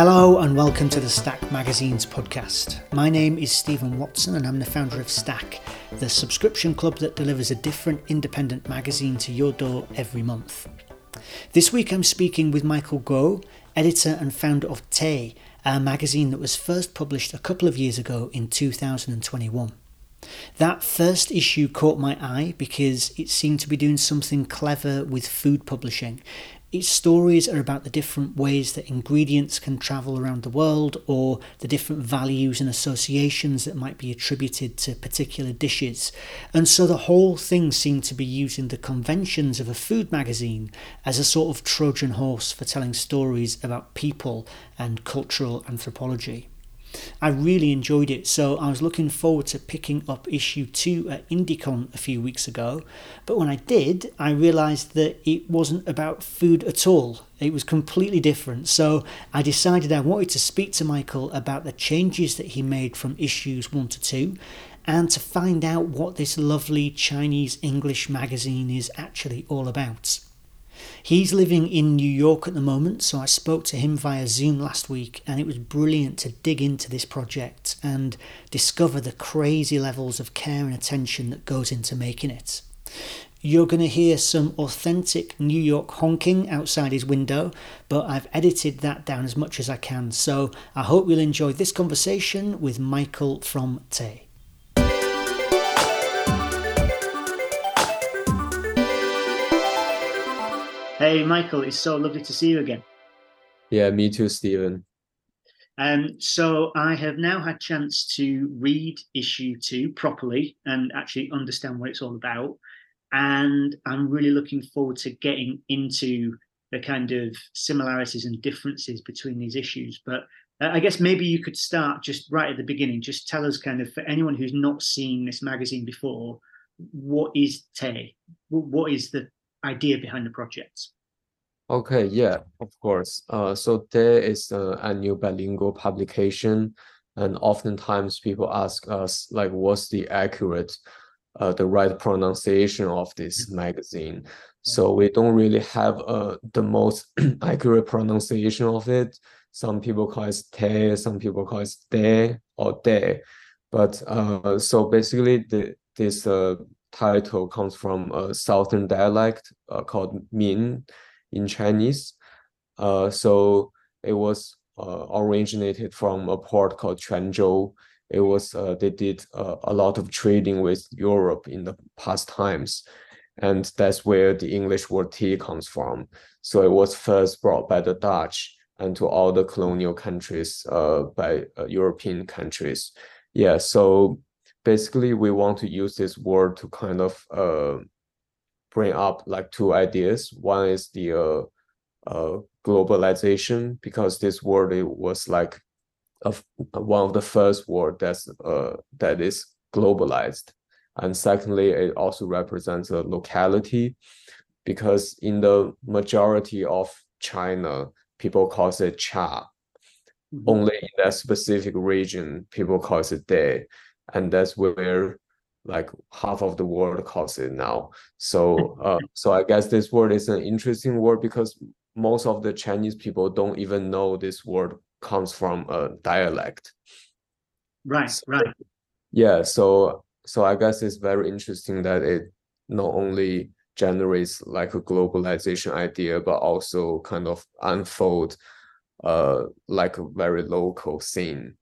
Hello and welcome to the Stack Magazines podcast. My name is Stephen Watson and I'm the founder of Stack, the subscription club that delivers a different independent magazine to your door every month. This week I'm speaking with Michael Guo, editor and founder of Te, a magazine that was first published a couple of years ago in 2021. That first issue caught my eye because it seemed to be doing something clever with food publishing. Its stories are about the different ways that ingredients can travel around the world or the different values and associations that might be attributed to particular dishes. And so the whole thing seemed to be using the conventions of a food magazine as a sort of Trojan horse for telling stories about people and cultural anthropology. I really enjoyed it, so I was looking forward to picking up issue 2 at IndieCon a few weeks ago. But when I did, I realised that it wasn't about food at all. It was completely different, so I decided I wanted to speak to Michael about the changes that he made from issues 1 to 2 and to find out what this lovely Chinese English magazine is actually all about. He's living in New York at the moment, so I spoke to him via Zoom last week, and it was brilliant to dig into this project and discover the crazy levels of care and attention that goes into making it. You're going to hear some authentic New York honking outside his window, but I've edited that down as much as I can, so I hope you'll enjoy this conversation with Michael from Te. Hey, Michael, it's so lovely to see you again. Yeah, me too, Stephen. Um, so I have now had chance to read issue two properly and actually understand what it's all about. And I'm really looking forward to getting into the kind of similarities and differences between these issues. But uh, I guess maybe you could start just right at the beginning. Just tell us kind of for anyone who's not seen this magazine before, what is Te? What is the idea behind the project? Okay, yeah, of course. Uh, so there is a annual bilingual publication, and oftentimes people ask us like, what's the accurate, uh, the right pronunciation of this mm-hmm. magazine? So we don't really have uh the most accurate pronunciation of it. Some people call it te, some people call it de or de. But uh, so basically, the this uh title comes from a southern dialect uh, called Min in Chinese. Uh, so it was uh, originated from a port called Quanzhou. It was uh, they did uh, a lot of trading with Europe in the past times, and that's where the English word tea comes from. So it was first brought by the Dutch and to all the colonial countries uh, by European countries. Yeah, so basically we want to use this word to kind of uh, bring up like two ideas. One is the uh, uh, globalization because this word it was like of one of the first word that's uh, that is globalized, and secondly, it also represents a locality because in the majority of China, people call it cha. Mm -hmm. Only in that specific region, people call it day, and that's where like half of the world calls it now. So uh, so I guess this word is an interesting word because most of the Chinese people don't even know this word comes from a dialect. Right, so, right. Yeah, so so I guess it's very interesting that it not only generates like a globalization idea, but also kind of unfold uh like a very local scene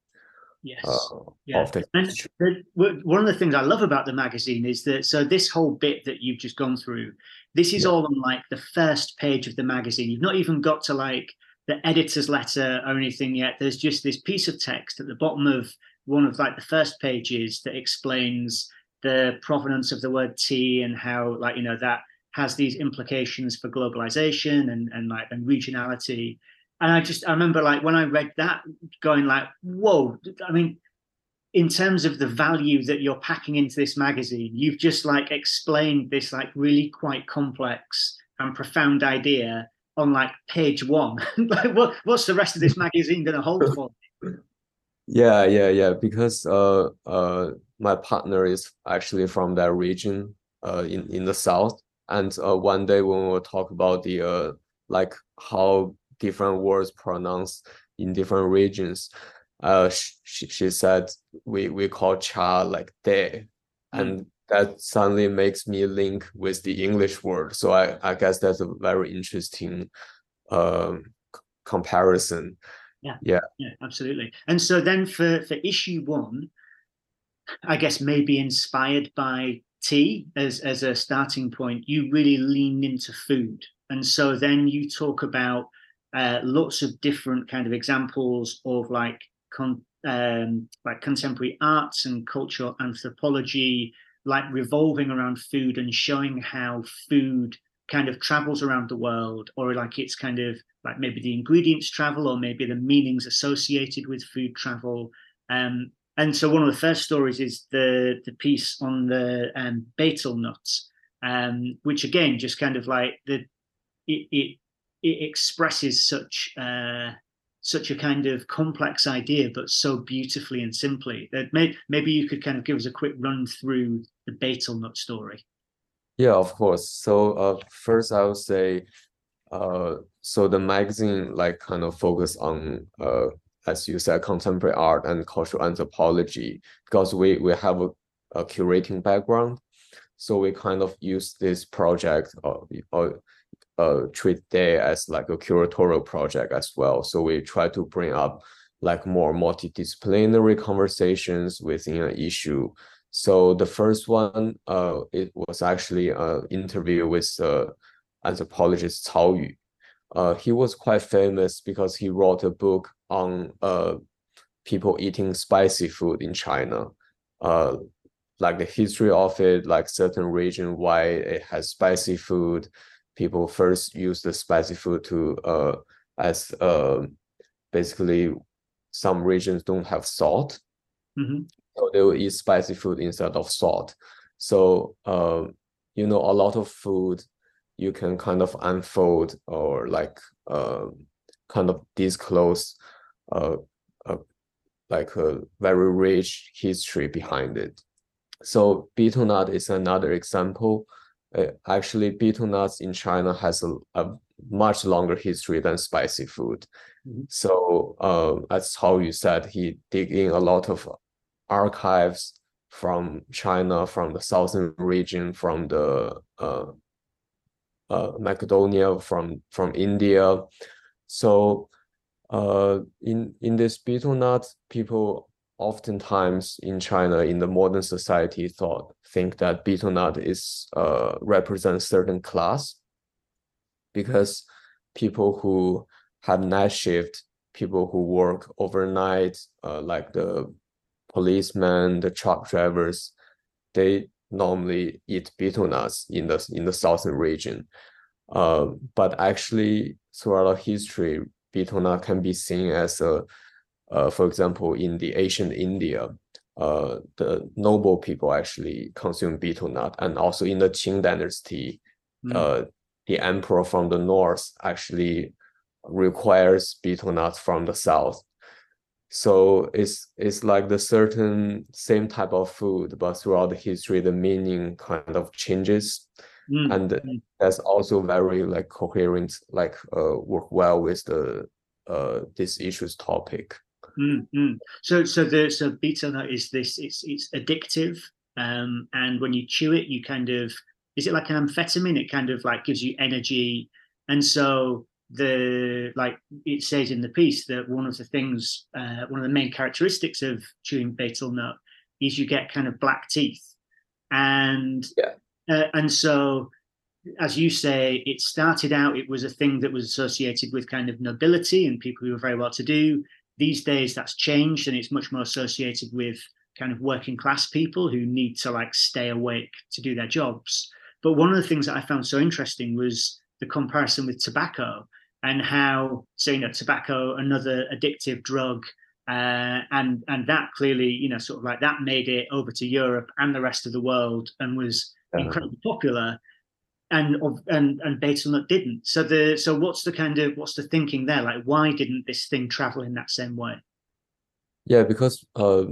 Yes. Uh, yeah. And the, one of the things I love about the magazine is that so this whole bit that you've just gone through, this is yeah. all on like the first page of the magazine. You've not even got to like the editor's letter or anything yet. There's just this piece of text at the bottom of one of like the first pages that explains the provenance of the word tea and how like you know that has these implications for globalization and and like and regionality and I just I remember like when I read that going like whoa. I mean in terms of the value that you're packing into this magazine you've just like explained this like really quite complex and profound idea on like page one. Like what what's the rest of this magazine going to hold for? Yeah yeah yeah because uh uh my partner is actually from that region uh in in the south. And uh one day when we'll talk about the uh like how different words pronounced in different regions. Uh, she, she said we we call cha like day, mm. and that suddenly makes me link with the English word. So I I guess that's a very interesting um comparison. Yeah. Yeah. Yeah, absolutely. And so then for for issue one, I guess maybe inspired by tea as as a starting point, you really lean into food. And so then you talk about uh, lots of different kind of examples of like con- um, like contemporary arts and cultural anthropology, like revolving around food and showing how food kind of travels around the world, or like it's kind of like maybe the ingredients travel, or maybe the meanings associated with food travel. Um, and so one of the first stories is the the piece on the um, betel nuts, um, which again just kind of like the it it, it expresses such uh, such a kind of complex idea, but so beautifully and simply that may, maybe you could kind of give us a quick run through the betel nut story. Yeah, of course. So uh, first I would say, uh, so the magazine like kind of focus on uh, as you said, contemporary art and cultural anthropology because we we have a, a curating background, so we kind of use this project or, or uh, treat Te as like a curatorial project as well. So we try to bring up like more multidisciplinary conversations within an issue. So the first one, uh, it was actually an interview with uh, anthropologist Cao Yu. Uh, he was quite famous because he wrote a book on uh, people eating spicy food in China. Uh, like the history of it, like certain region, why it has spicy food, people first use the spicy food to uh as uh basically some regions don't have salt. Mm-hmm. so they will eat spicy food instead of salt. So uh, you know a lot of food you can kind of unfold or like uh, kind of disclose uh, uh, like a very rich history behind it. So betel nut is another example uh, actually betel nuts in China has a, a, much longer history than spicy food. Mm-hmm. So uh, that's how you said he dig in a lot of archives from China, from the southern region, from the uh, uh, Macedonia, from from India. So uh, in in this betel nut, people oftentimes in China in the modern society thought think that betel nut is uh represents certain class because people who have night shift, people who work overnight, uh, like the policemen, the truck drivers, they normally eat betel nuts in the in the southern region. Uh, but actually, throughout history, betel nut can be seen as a uh, for example, in the ancient India, uh, the noble people actually consume betel nut, and also in the Qing dynasty, mm. uh, the emperor from the north actually requires betel nuts from the south. So it's it's like the certain same type of food, but throughout the history, the meaning kind of changes, mm. and mm. that's also very like coherent, like uh, work well with the uh this issue's topic. Mm-hmm. So, so the so betel nut is this. It's it's addictive, um, and when you chew it, you kind of is it like an amphetamine? It kind of like gives you energy, and so the like it says in the piece that one of the things, uh, one of the main characteristics of chewing betel nut is you get kind of black teeth, and yeah, uh, and so as you say, it started out, it was a thing that was associated with kind of nobility and people who were very well to do. These days, that's changed and it's much more associated with kind of working class people who need to like stay awake to do their jobs. But one of the things that I found so interesting was the comparison with tobacco and how, so, you know, tobacco, another addictive drug, uh, and and that clearly, you know, sort of like that made it over to Europe and the rest of the world and was incredibly popular and and and Betelnut didn't. So the so what's the kind of what's the thinking there? Like why didn't this thing travel in that same way? Yeah, because uh,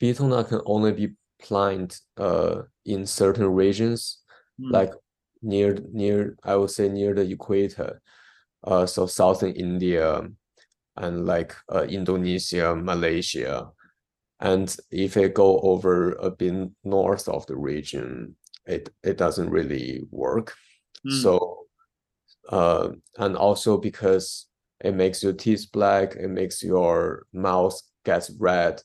Betelnut can only be planted uh in certain regions, mm. like near near I would say near the equator, uh so southern India, and like uh, Indonesia, Malaysia. And if it go over a bit north of the region, it it doesn't really work. Mm. So uh, and also because it makes your teeth black, it makes your mouth gets red.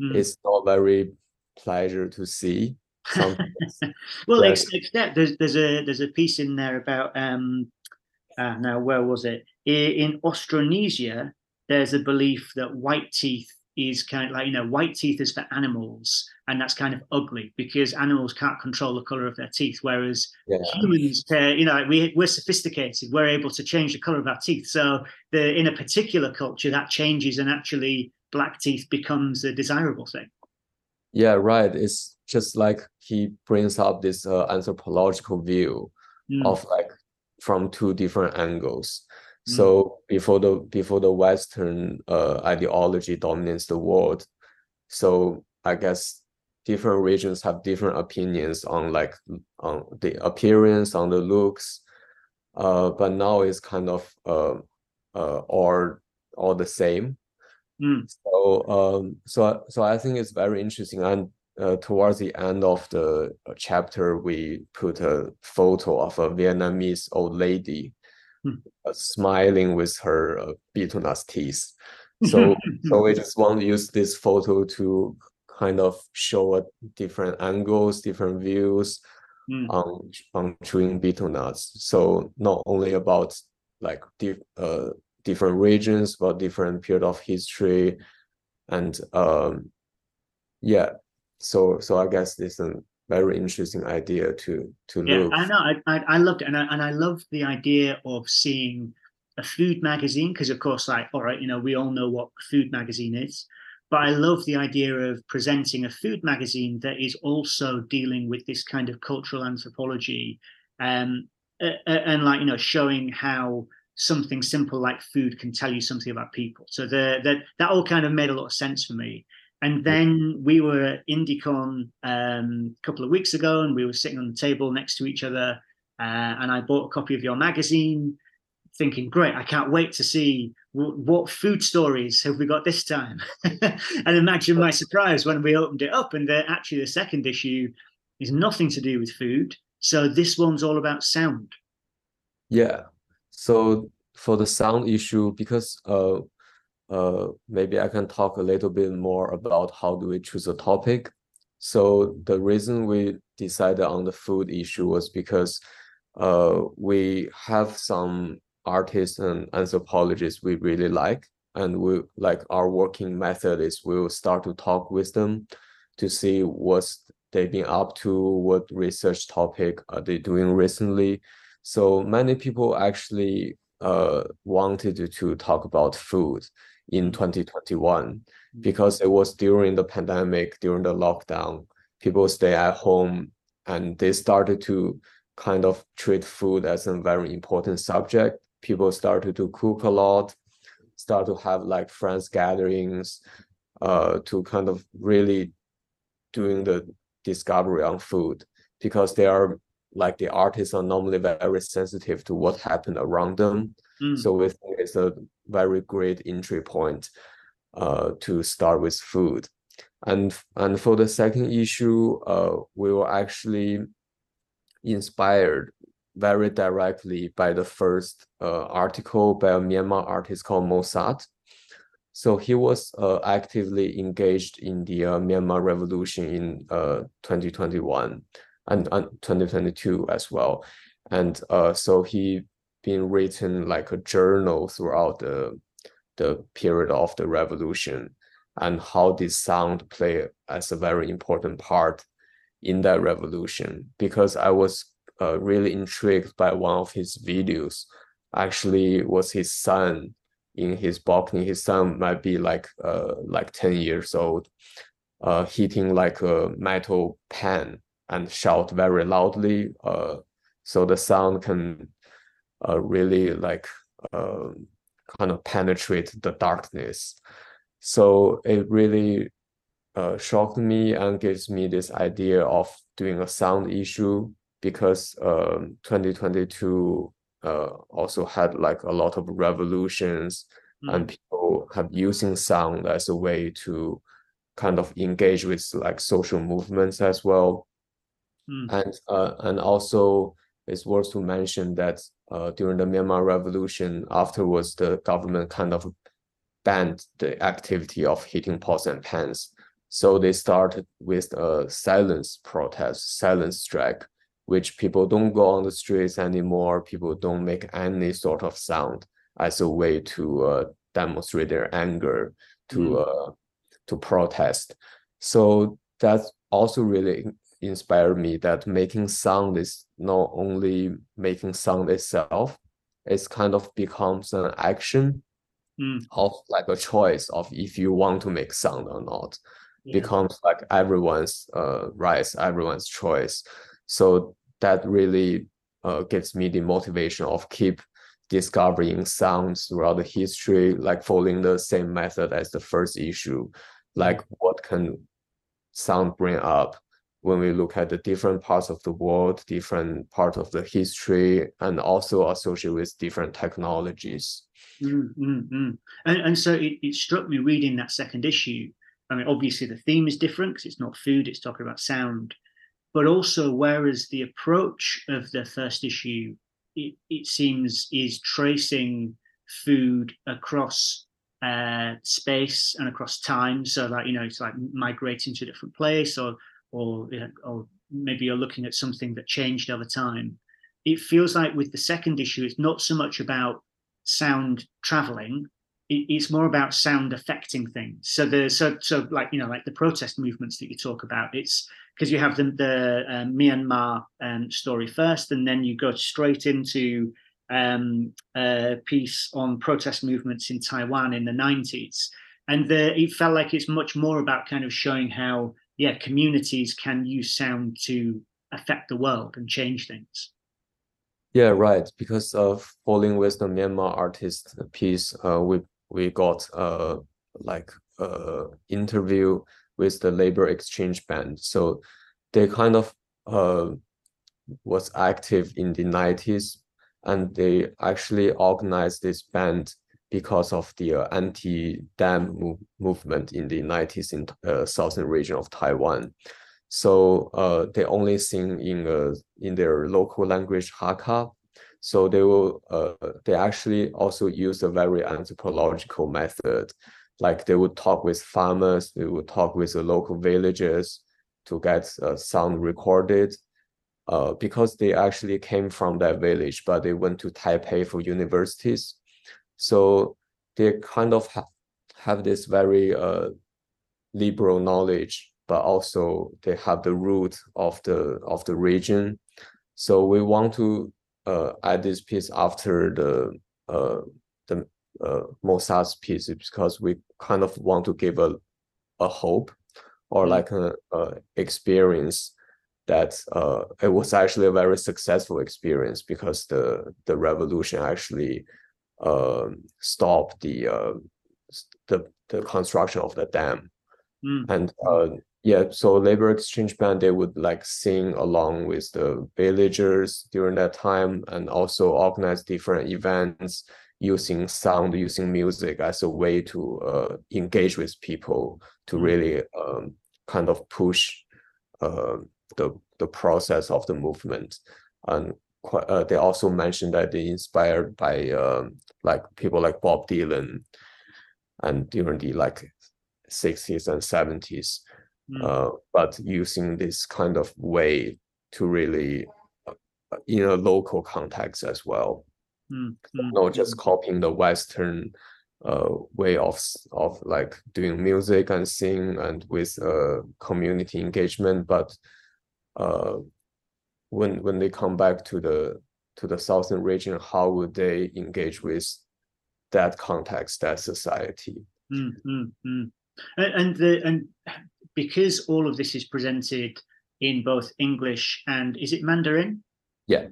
Mm. It's not very pleasure to see. well, except there's there's a there's a piece in there about um uh, now where was it in Austronesia? There's a belief that white teeth is kind of like you know white teeth is for animals and that's kind of ugly because animals can't control the color of their teeth whereas yeah. humans uh, you know we, we're sophisticated we're able to change the color of our teeth so the in a particular culture that changes and actually black teeth becomes a desirable thing yeah right it's just like he brings up this uh, anthropological view mm. of like from two different angles Mm. So before the before the Western uh, ideology dominates the world, so I guess different regions have different opinions on like on the appearance, on the looks. Uh, but now it's kind of uh, uh, all all the same. Mm. So um, so so I think it's very interesting. And uh, towards the end of the chapter, we put a photo of a Vietnamese old lady. Uh, smiling with her uh, betel nuts teeth. So, so we just want to use this photo to kind of show a different angles, different views mm. on on chewing betel nuts. So not only about like di- uh, different regions, but different period of history, and um, yeah. So so I guess this is very interesting idea to to yeah, look. I know. I, I, I loved it, and I, and I love the idea of seeing a food magazine because, of course, like all right, you know, we all know what food magazine is, but I love the idea of presenting a food magazine that is also dealing with this kind of cultural anthropology, um, uh, and like you know, showing how something simple like food can tell you something about people. So the that that all kind of made a lot of sense for me. And then we were at IndieCon um, a couple of weeks ago, and we were sitting on the table next to each other. Uh, and I bought a copy of your magazine, thinking, "Great! I can't wait to see w- what food stories have we got this time." and imagine my surprise when we opened it up, and the, actually the second issue is nothing to do with food. So this one's all about sound. Yeah. So for the sound issue, because uh, uh, maybe I can talk a little bit more about how do we choose a topic. So the reason we decided on the food issue was because uh, we have some artists and anthropologists we really like, and we like our working method is we'll start to talk with them to see what's they've been up to, what research topic are they doing recently. So many people actually uh, wanted to, to talk about food in 2021 mm-hmm. because it was during the pandemic, during the lockdown. People stay at home and they started to kind of treat food as a very important subject. People started to cook a lot, start to have like friends gatherings, uh, to kind of really doing the discovery on food because they are like the artists are normally very sensitive to what happened around them. Mm. So we think it's a very great entry point uh, to start with food. And and for the second issue, uh, we were actually inspired very directly by the first uh, article by a Myanmar artist called Moe Satt. So he was uh, actively engaged in the uh, Myanmar revolution in uh, 2021 and, and 2022 as well. And uh, so he been written like a journal throughout the the period of the revolution and how did sound play as a very important part in that revolution. Because i was uh, really intrigued by one of his videos. Actually was his son in his balcony his son might be like uh like 10 years old uh hitting like a metal pan and shout very loudly uh so the sound can uh, really like uh, kind of penetrate the darkness. So it really uh, shocked me and gives me this idea of doing a sound issue because um, 2022 uh, also had like a lot of revolutions mm. and people have using sound as a way to kind of engage with like social movements as well. Mm. And uh, and also it's worth to mention that uh, during the Myanmar Revolution, afterwards the government kind of banned the activity of hitting pots and pans. So they started with a silence protest, silence strike, which people don't go on the streets anymore. People don't make any sort of sound as a way to uh, demonstrate their anger, to mm. uh, to protest. So that's also really inspired me that making sound is not only making sound itself, it's kind of becomes an action mm. of like a choice of if you want to make sound or not. Yeah. Becomes like everyone's uh rights, everyone's choice. So that really uh, gives me the motivation of keep discovering sounds throughout the history, like following the same method as the first issue, like mm. what can sound bring up when we look at the different parts of the world, different part of the history, and also associated with different technologies. Mm, mm, mm. And, and so it, it struck me reading that second issue. I mean, obviously the theme is different because it's not food; it's talking about sound. But also, whereas the approach of the first issue, it, it seems, is tracing food across uh, space and across time. So, that, you know, it's like migrating to a different place, or or or maybe you're looking at something that changed over time. It feels like with the second issue, it's not so much about sound traveling it's more about sound affecting things so the so so like you know like the protest movements that you talk about it's because you have the, the uh, myanmar um, story first and then you go straight into um, a piece on protest movements in taiwan in the 90s and the, it felt like it's much more about kind of showing how yeah communities can use sound to affect the world and change things yeah, right. Because of falling with the Myanmar artist piece, uh, we we got uh like uh interview with the labor exchange band. So they kind of uh was active in the 90s and they actually organized this band because of the uh, anti-dam move movement in the 90s in uh, southern region of Taiwan. So uh, they only sing in uh, in their local language Hakka. So they will uh, they actually also use a very anthropological method. Like they would talk with farmers, they would talk with the local villagers to get uh, sound recorded. Uh, because they actually came from that village, but they went to Taipei for universities. So they kind of ha have this very uh, liberal knowledge but also they have the root of the of the region. So we want to uh, add this piece after the uh, the uh, Moe Satt's piece because we kind of want to give a a hope or mm. like a, a experience that uh, it was actually a very successful experience because the the revolution actually uh, stopped the uh, the the construction of the dam mm. and uh, yeah so labor exchange band they would like sing along with the villagers during that time and also organize different events using sound using music as a way to uh, engage with people to mm-hmm. really um, kind of push uh, the the process of the movement and uh, they also mentioned that they inspired by um, like people like Bob Dylan and during the like 60s and 70s mm. uh, but using this kind of way to really uh, in a local context as well mm. not just copying the western uh, way of of like doing music and sing and with uh, community engagement but uh, when when they come back to the to the southern region how would they engage with that context that society mm, mm, mm. and the and because all of this is presented in both English and is it Mandarin? Yeah.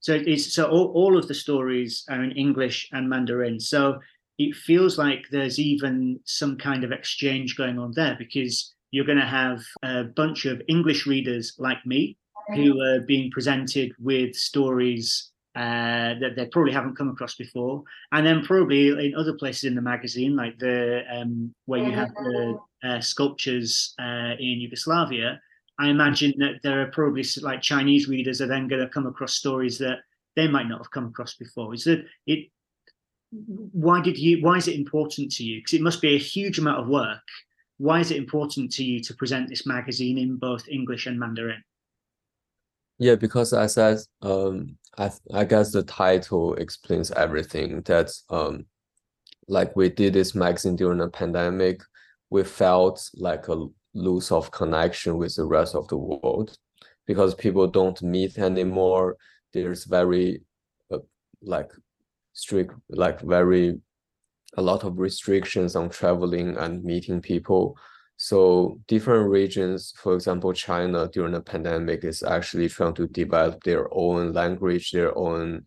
So it's so all, all of the stories are in English and Mandarin. So it feels like there's even some kind of exchange going on there because you're going to have a bunch of English readers like me who are being presented with stories uh, that they probably haven't come across before, and then probably in other places in the magazine, like the um, where you have the uh, sculptures uh, in Yugoslavia. I imagine that there are probably like Chinese readers are then going to come across stories that they might not have come across before. Is that it? Why did you? Why is it important to you? Because it must be a huge amount of work. Why is it important to you to present this magazine in both English and Mandarin? Yeah, because I um I I guess the title explains everything. That's um like we did this magazine during the pandemic, we felt like a loss of connection with the rest of the world because people don't meet anymore. There's very uh, like strict like very a lot of restrictions on traveling and meeting people. So different regions, for example, China during the pandemic is actually trying to develop their own language, their own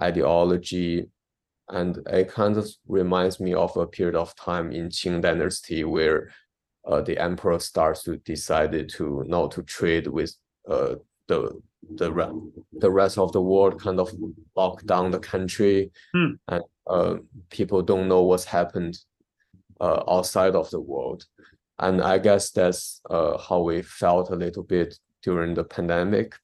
ideology. And it kind of reminds me of a period of time in Qing dynasty where uh, the emperor starts to decide to not to trade with uh, the the the rest of the world kind of lock down the country hmm. and uh, people don't know what's happened uh, outside of the world and I guess that's uh, how we felt a little bit during the pandemic.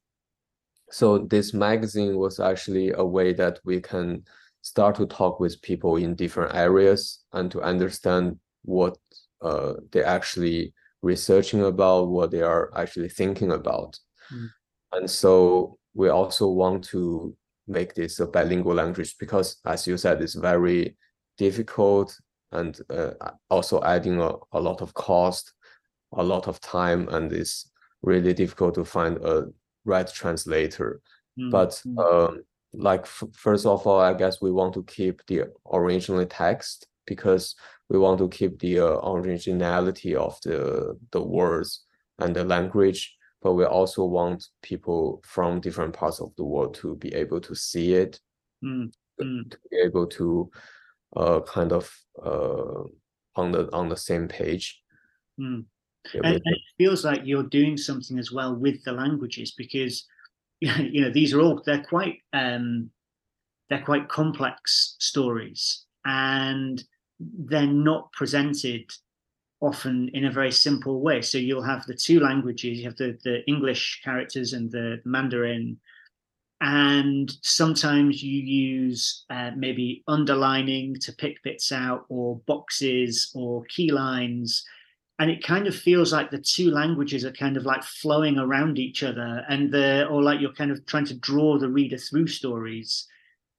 So this magazine was actually a way that we can start to talk with people in different areas and to understand what uh, they're actually researching about, what they are actually thinking about. Mm. And so we also want to make this a bilingual language because, as you said, it's very difficult and uh, also adding a, a lot of cost, a lot of time, and it's really difficult to find a right translator. Mm. But um, like first of all, I guess we want to keep the original text because we want to keep the uh, originality of the the words and the language. But we also want people from different parts of the world to be able to see it, mm. to be able to uh, kind of uh, on the on the same page. Mm. And, and, it feels like you're doing something as well with the languages because you know these are all they're quite um, they're quite complex stories and they're not presented often in a very simple way. So you'll have the two languages, you have the, the English characters and the Mandarin, and sometimes you use uh, maybe underlining to pick bits out or boxes or key lines. And it kind of feels like the two languages are kind of like flowing around each other and the or like you're kind of trying to draw the reader through stories.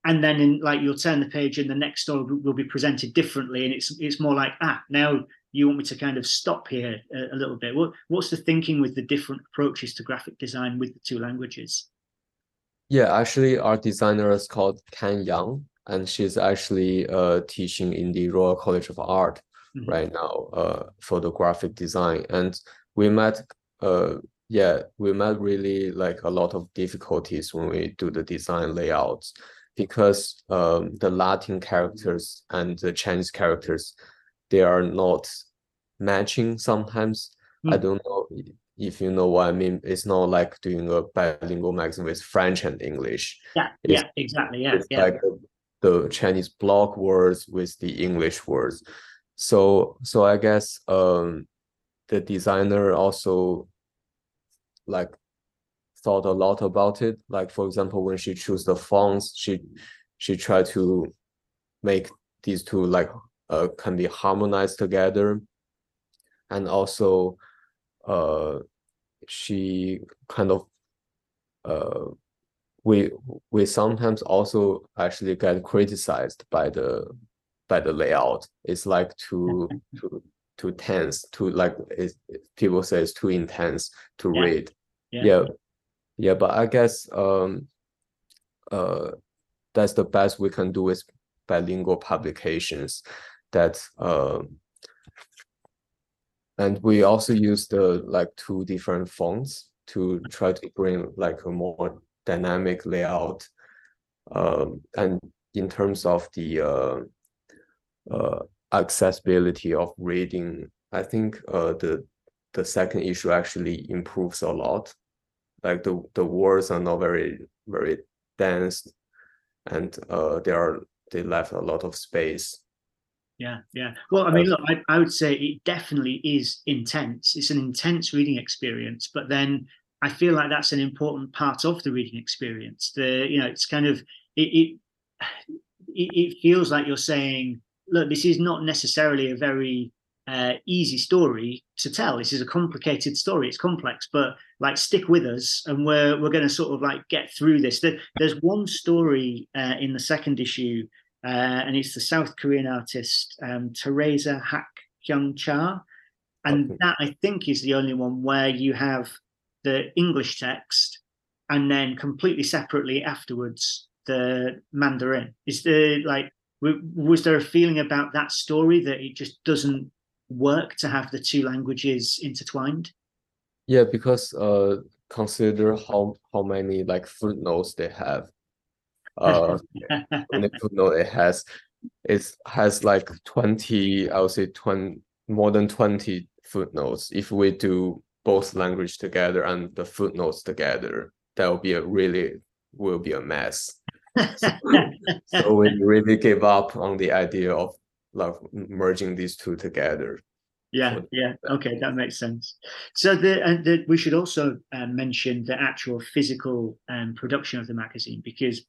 And then in like you'll turn the page and the next story will be presented differently. And it's it's more like ah now you want me to kind of stop here a, a little bit. What what's the thinking with the different approaches to graphic design with the two languages yeah, actually, our designer is called Ken Yang, and she's actually uh, teaching in the Royal College of Art mm-hmm. right now uh, for the graphic design. And we met, uh, yeah, we met really like a lot of difficulties when we do the design layouts because um, the Latin characters and the Chinese characters, they are not matching sometimes. Mm. I don't know if you know what I mean, it's not like doing a bilingual magazine with French and English. Yeah, it's, yeah, exactly. Yeah, it's yeah. like the Chinese block words with the English words. So, so I guess um, the designer also like thought a lot about it. Like for example, when she chose the fonts, she she tried to make these two like uh, can be harmonized together, and also uh, she kind of uh, we we sometimes also actually get criticized by the by the layout. It's like too too too tense, too like it, people say it's too intense to yeah. read. Yeah. yeah, yeah. But I guess um, uh, that's the best we can do with bilingual publications. That um, and we also use the like two different fonts to try to bring like a more dynamic layout um, and in terms of the uh, uh, accessibility of reading i think uh, the the second issue actually improves a lot like the the words are not very very dense and uh, they are they left a lot of space. Yeah, yeah. Well, I mean, look, I, I would say it definitely is intense. It's an intense reading experience, but then I feel like that's an important part of the reading experience. The you know, it's kind of it, it it, feels like you're saying, look, this is not necessarily a very uh, easy story to tell. This is a complicated story. It's complex, but like stick with us, and we're we're going to sort of like get through this. There, there's one story uh, in the second issue, uh, and it's the South Korean artist um, Teresa Hak Kyung Cha, and okay. that I think is the only one where you have the English text, and then completely separately afterwards the Mandarin. Is there like was there a feeling about that story that it just doesn't work to have the two languages intertwined? Yeah, because uh, consider how how many like footnotes they have. Uh, the footnote it has, it has like twenty. I would say twenty more than twenty footnotes. If we do both language together and the footnotes together, that will be a really will be a mess. so, so we really gave up on the idea of like merging these two together. Yeah, yeah, okay, that makes sense. So the, uh, the we should also uh, mention the actual physical um, production of the magazine because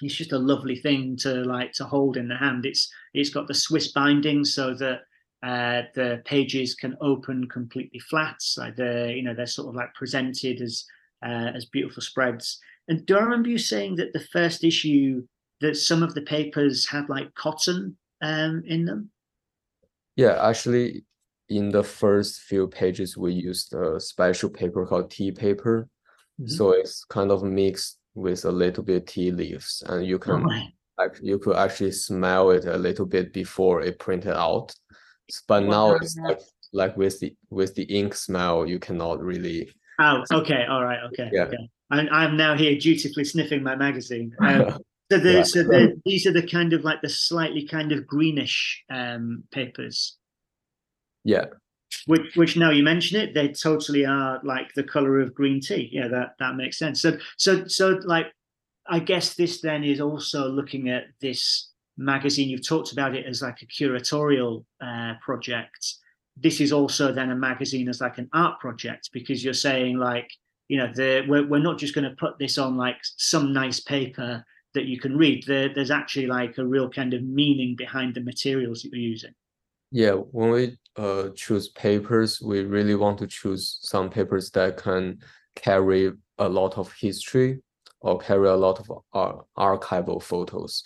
it's just a lovely thing to like to hold in the hand. It's it's got the Swiss binding so that uh, the pages can open completely flat. So the you know they're sort of like presented as uh, as beautiful spreads. And do I remember you saying that the first issue that some of the papers had like cotton um, in them? Yeah, actually, in the first few pages, we used a special paper called tea paper. Mm -hmm. So it's kind of mixed with a little bit of tea leaves, and you can oh you could actually smell it a little bit before it printed out. But now it's like, like with the with the ink smell, you cannot really. Oh, okay, all right, okay, yeah. okay. I'm, I'm now here dutifully sniffing my magazine. Um, so, the, yeah. so the, these are the kind of like the slightly kind of greenish um, papers. Yeah. Which, which now you mention it, they totally are like the color of green tea. Yeah, that that makes sense. So, so, so like, I guess this then is also looking at this magazine. You've talked about it as like a curatorial uh, project. This is also then a magazine as like an art project because you're saying like you know the we're, we're not just going to put this on like some nice paper that you can read there, there's actually like a real kind of meaning behind the materials that you're using yeah when we uh, choose papers we really want to choose some papers that can carry a lot of history or carry a lot of ar archival photos.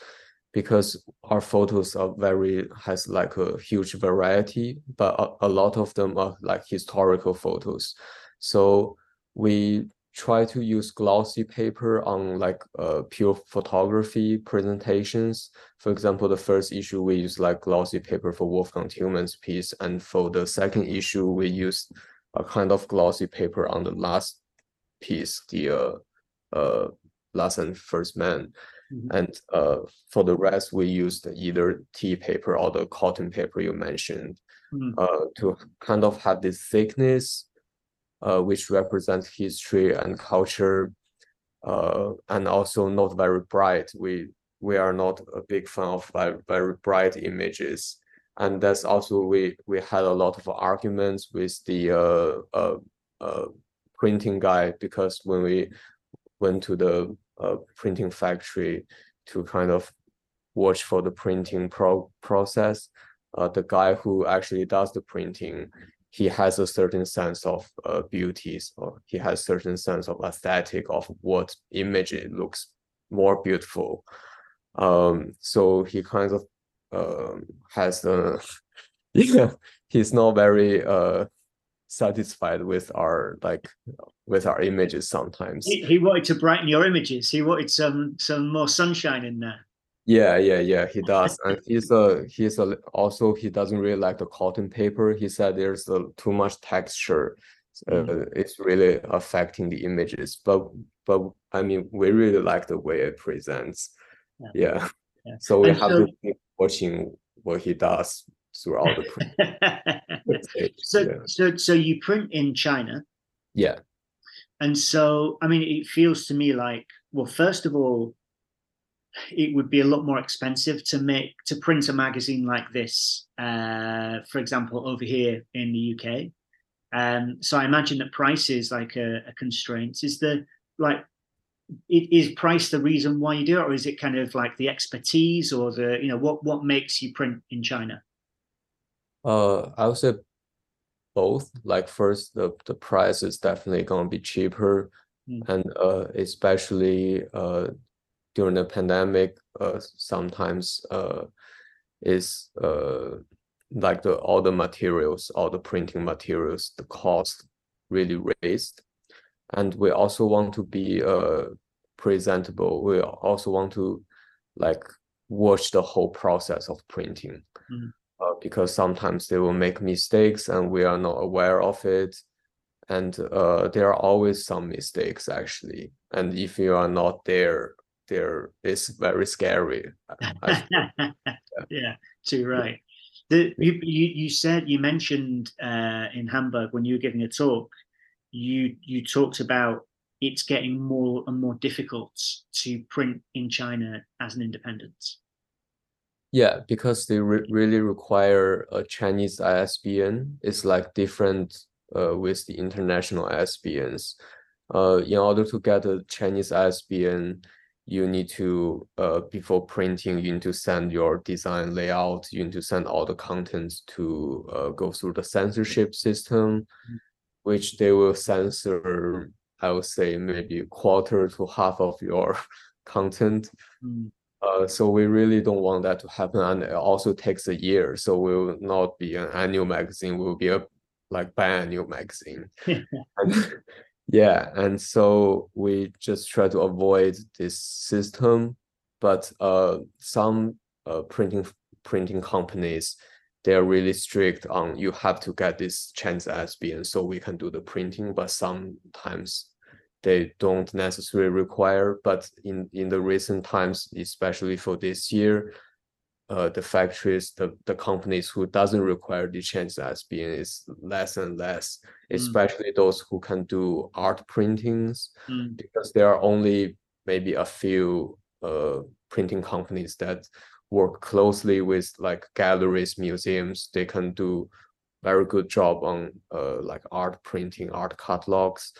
Because our photos are very has like a huge variety but a, a lot of them are like historical photos. So we try to use glossy paper on like uh, pure photography presentations. For example, the first issue we use like glossy paper for Wolfgang Tillmans' piece, and for the second issue we use a kind of glossy paper on the last piece, the uh, uh, Last and First Men. Mm -hmm. And uh, for the rest, we used either tea paper or the cotton paper you mentioned mm -hmm. uh, to kind of have this thickness which represents history and culture, uh, and also not very bright. We we are not a big fan of very, very bright images, and that's also we we had a lot of arguments with the uh, uh, uh printing guy because when we went to the uh, printing factory to kind of watch for the printing pro process, uh, the guy who actually does the printing, he has a certain sense of uh, beauties or he has certain sense of aesthetic of what image it looks more beautiful. Um so he kind of um has a yeah he's not very uh satisfied with our like with our images sometimes. He, he wanted to brighten your images. He wanted some some more sunshine in there yeah, yeah, yeah, he does. And he's a he's a also he doesn't really like the cotton paper. He said there's a, too much texture. Mm. Uh, it's really affecting the images. But but I mean, we really like the way it presents. Yeah. yeah. yeah. So we and have so, to keep watching what he does throughout the print. so yeah. so so you print in China. Yeah. And so I mean, it feels to me like well, first of all, it would be a lot more expensive to make to print a magazine like this, uh, for example, over here in the UK. Um, so I imagine that price is like a, a constraint. Is the like it, is price the reason why you do it, or is it kind of like the expertise or the you know what what makes you print in China? Uh, I would say both. Like first, the the price is definitely going to be cheaper, mm. and uh, especially uh, during the pandemic, uh, sometimes uh, is uh, like the all the materials, all the printing materials, the cost really raised, and we also want to be uh presentable. We also want to like watch the whole process of printing. Mm uh, because sometimes they will make mistakes and we are not aware of it and uh, there are always some mistakes actually and if you are not there there is very scary yeah. yeah too right the, you, you, you said you mentioned uh, in hamburg when you were giving a talk you you talked about it's getting more and more difficult to print in china as an independent yeah, because they re really require a Chinese ISBN. It's like different uh, with the international ISBNs. Uh, in order to get a Chinese ISBN, you need to, uh, before printing, you need to send your design layout, you need to send all the contents to uh, go through the censorship system, mm. which they will censor, I would say, maybe a quarter to half of your content. Mm. Uh, so we really don't want that to happen, and it also takes a year. So we will not be an annual magazine. We will be a like biannual magazine. and, yeah, and so we just try to avoid this system. But uh, some uh, printing printing companies they are really strict on you have to get this Chinese ISBN so we can do the printing. But sometimes they don't necessarily require, but in, in the recent times, especially for this year, uh, the factories, the, the companies who doesn't require the Chinese ISBN is less and less, mm. especially those who can do art printings, mm. because there are only maybe a few uh, printing companies that work closely with like galleries, museums. They can do very good job on uh, like art printing, art catalogs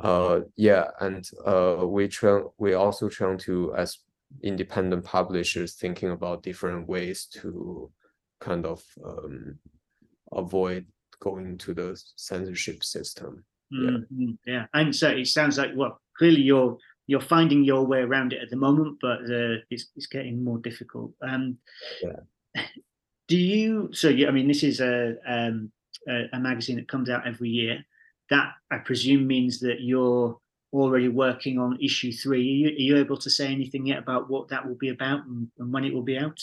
uh yeah and uh we try we also trying to as independent publishers thinking about different ways to kind of um avoid going to the censorship system. Yeah. Mm-hmm. yeah. And so it sounds like well clearly you're you're finding your way around it at the moment but uh, it's, it's getting more difficult. Um yeah. do you so yeah i mean this is a um a, a magazine that comes out every year. That I presume means that you're already working on issue three. Are you, are you able to say anything yet about what that will be about and, and, when it will be out?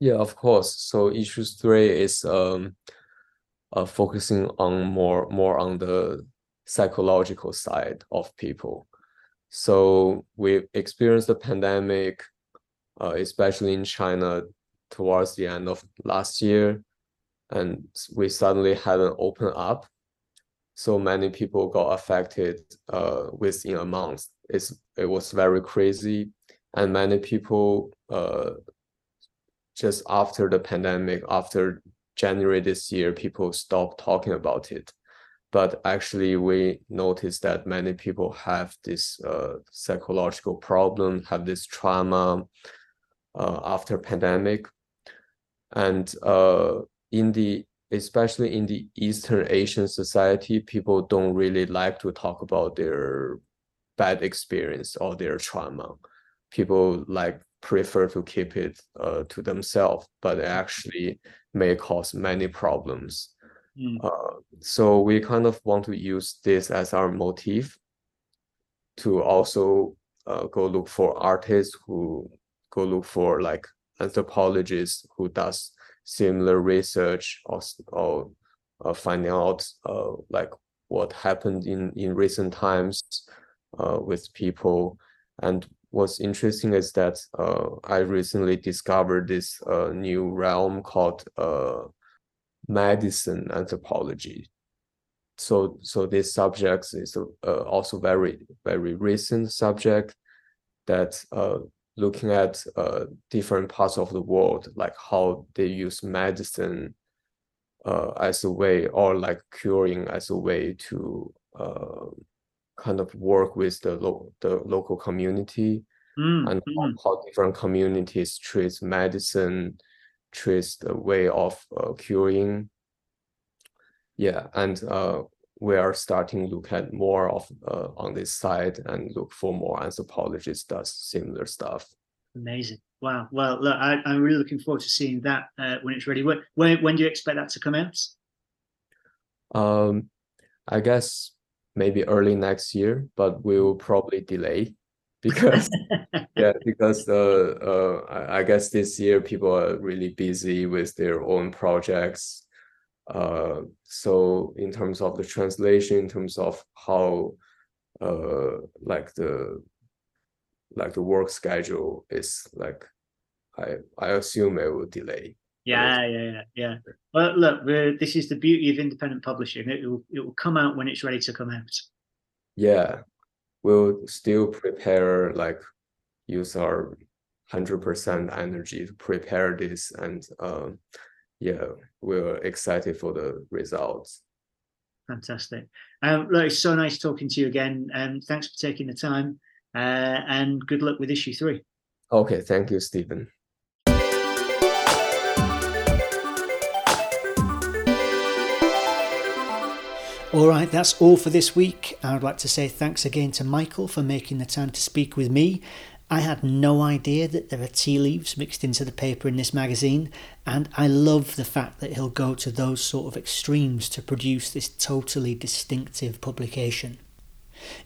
Yeah, of course. So issue three is um, uh, focusing on more more on the psychological side of people. So we experienced the pandemic, uh, especially in China, towards the end of last year, and we suddenly had an open up so many people got affected uh, within a month. It's, it was very crazy. And many people uh, just after the pandemic, after January this year, people stopped talking about it. But actually, we noticed that many people have this uh, psychological problem, have this trauma uh, after pandemic. And uh, in the especially in the Eastern Asian society, people don't really like to talk about their bad experience or their trauma. People like prefer to keep it uh, to themselves, but it actually may cause many problems. Mm. Uh, so we kind of want to use this as our motif to also uh, go look for artists who go look for like anthropologists who does similar research or, or uh, finding out uh, like what happened in, in recent times uh, with people. And what's interesting is that uh, I recently discovered this uh, new realm called uh, medicine anthropology. So, so this subject is also very, very recent subject that uh, looking at uh, different parts of the world, like how they use medicine uh, as a way, or like curing as a way to uh, kind of work with the lo- the local community Mm, and how, mm. how different communities treat medicine, treat the way of uh, curing. Yeah, and uh, we are starting to look at more of uh, on this side and look for more anthropologists does similar stuff. Amazing. Wow. Well, look, I, I'm really looking forward to seeing that uh, when it's ready. When, when when do you expect that to come out? Um, I guess maybe early next year, but we'll probably delay because yeah, because uh, uh, I guess this year people are really busy with their own projects. Uh, so in terms of the translation, in terms of how uh like the like the work schedule is like I I assume it will delay. Yeah, yeah, yeah, yeah. Well, look, we're- this is the beauty of independent publishing. It will it will come out when it's ready to come out. Yeah, we'll still prepare like use our hundred percent energy to prepare this and um yeah, we're excited for the results. Fantastic. Um, look, it's so nice talking to you again. Um, thanks for taking the time. Uh, and good luck with issue three. Okay, thank you, Stephen. All right, that's all for this week. I would like to say thanks again to Michael for making the time to speak with me. I had no idea that there are tea leaves mixed into the paper in this magazine, and I love the fact that he'll go to those sort of extremes to produce this totally distinctive publication.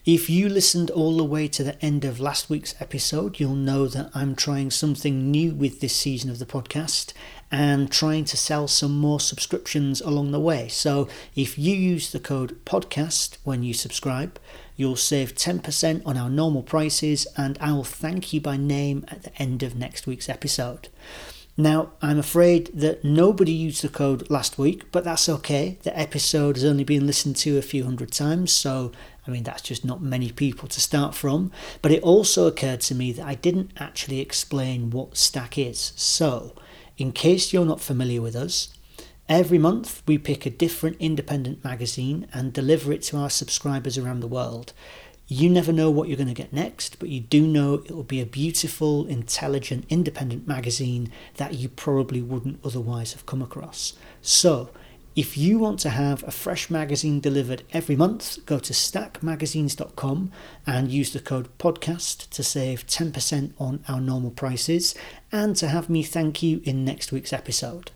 If you listened all the way to the end of last week's episode, you'll know that I'm trying something new with this season of the podcast and trying to sell some more subscriptions along the way. So if you use the code podcast when you subscribe, you'll save 10% on our normal prices and I will thank you by name at the end of next week's episode. Now, I'm afraid that nobody used the code last week, but that's okay. The episode has only been listened to a few hundred times, so I mean, that's just not many people to start from. But it also occurred to me that I didn't actually explain what Stack is. So, in case you're not familiar with us, every month we pick a different independent magazine and deliver it to our subscribers around the world. You never know what you're going to get next, but you do know it will be a beautiful, intelligent, independent magazine that you probably wouldn't otherwise have come across. So, if you want to have a fresh magazine delivered every month, go to stackmagazines.com and use the code podcast to save 10% on our normal prices and to have me thank you in next week's episode.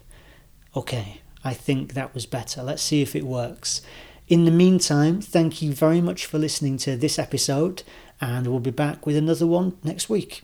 Okay, I think that was better. Let's see if it works. In the meantime, thank you very much for listening to this episode, and we'll be back with another one next week.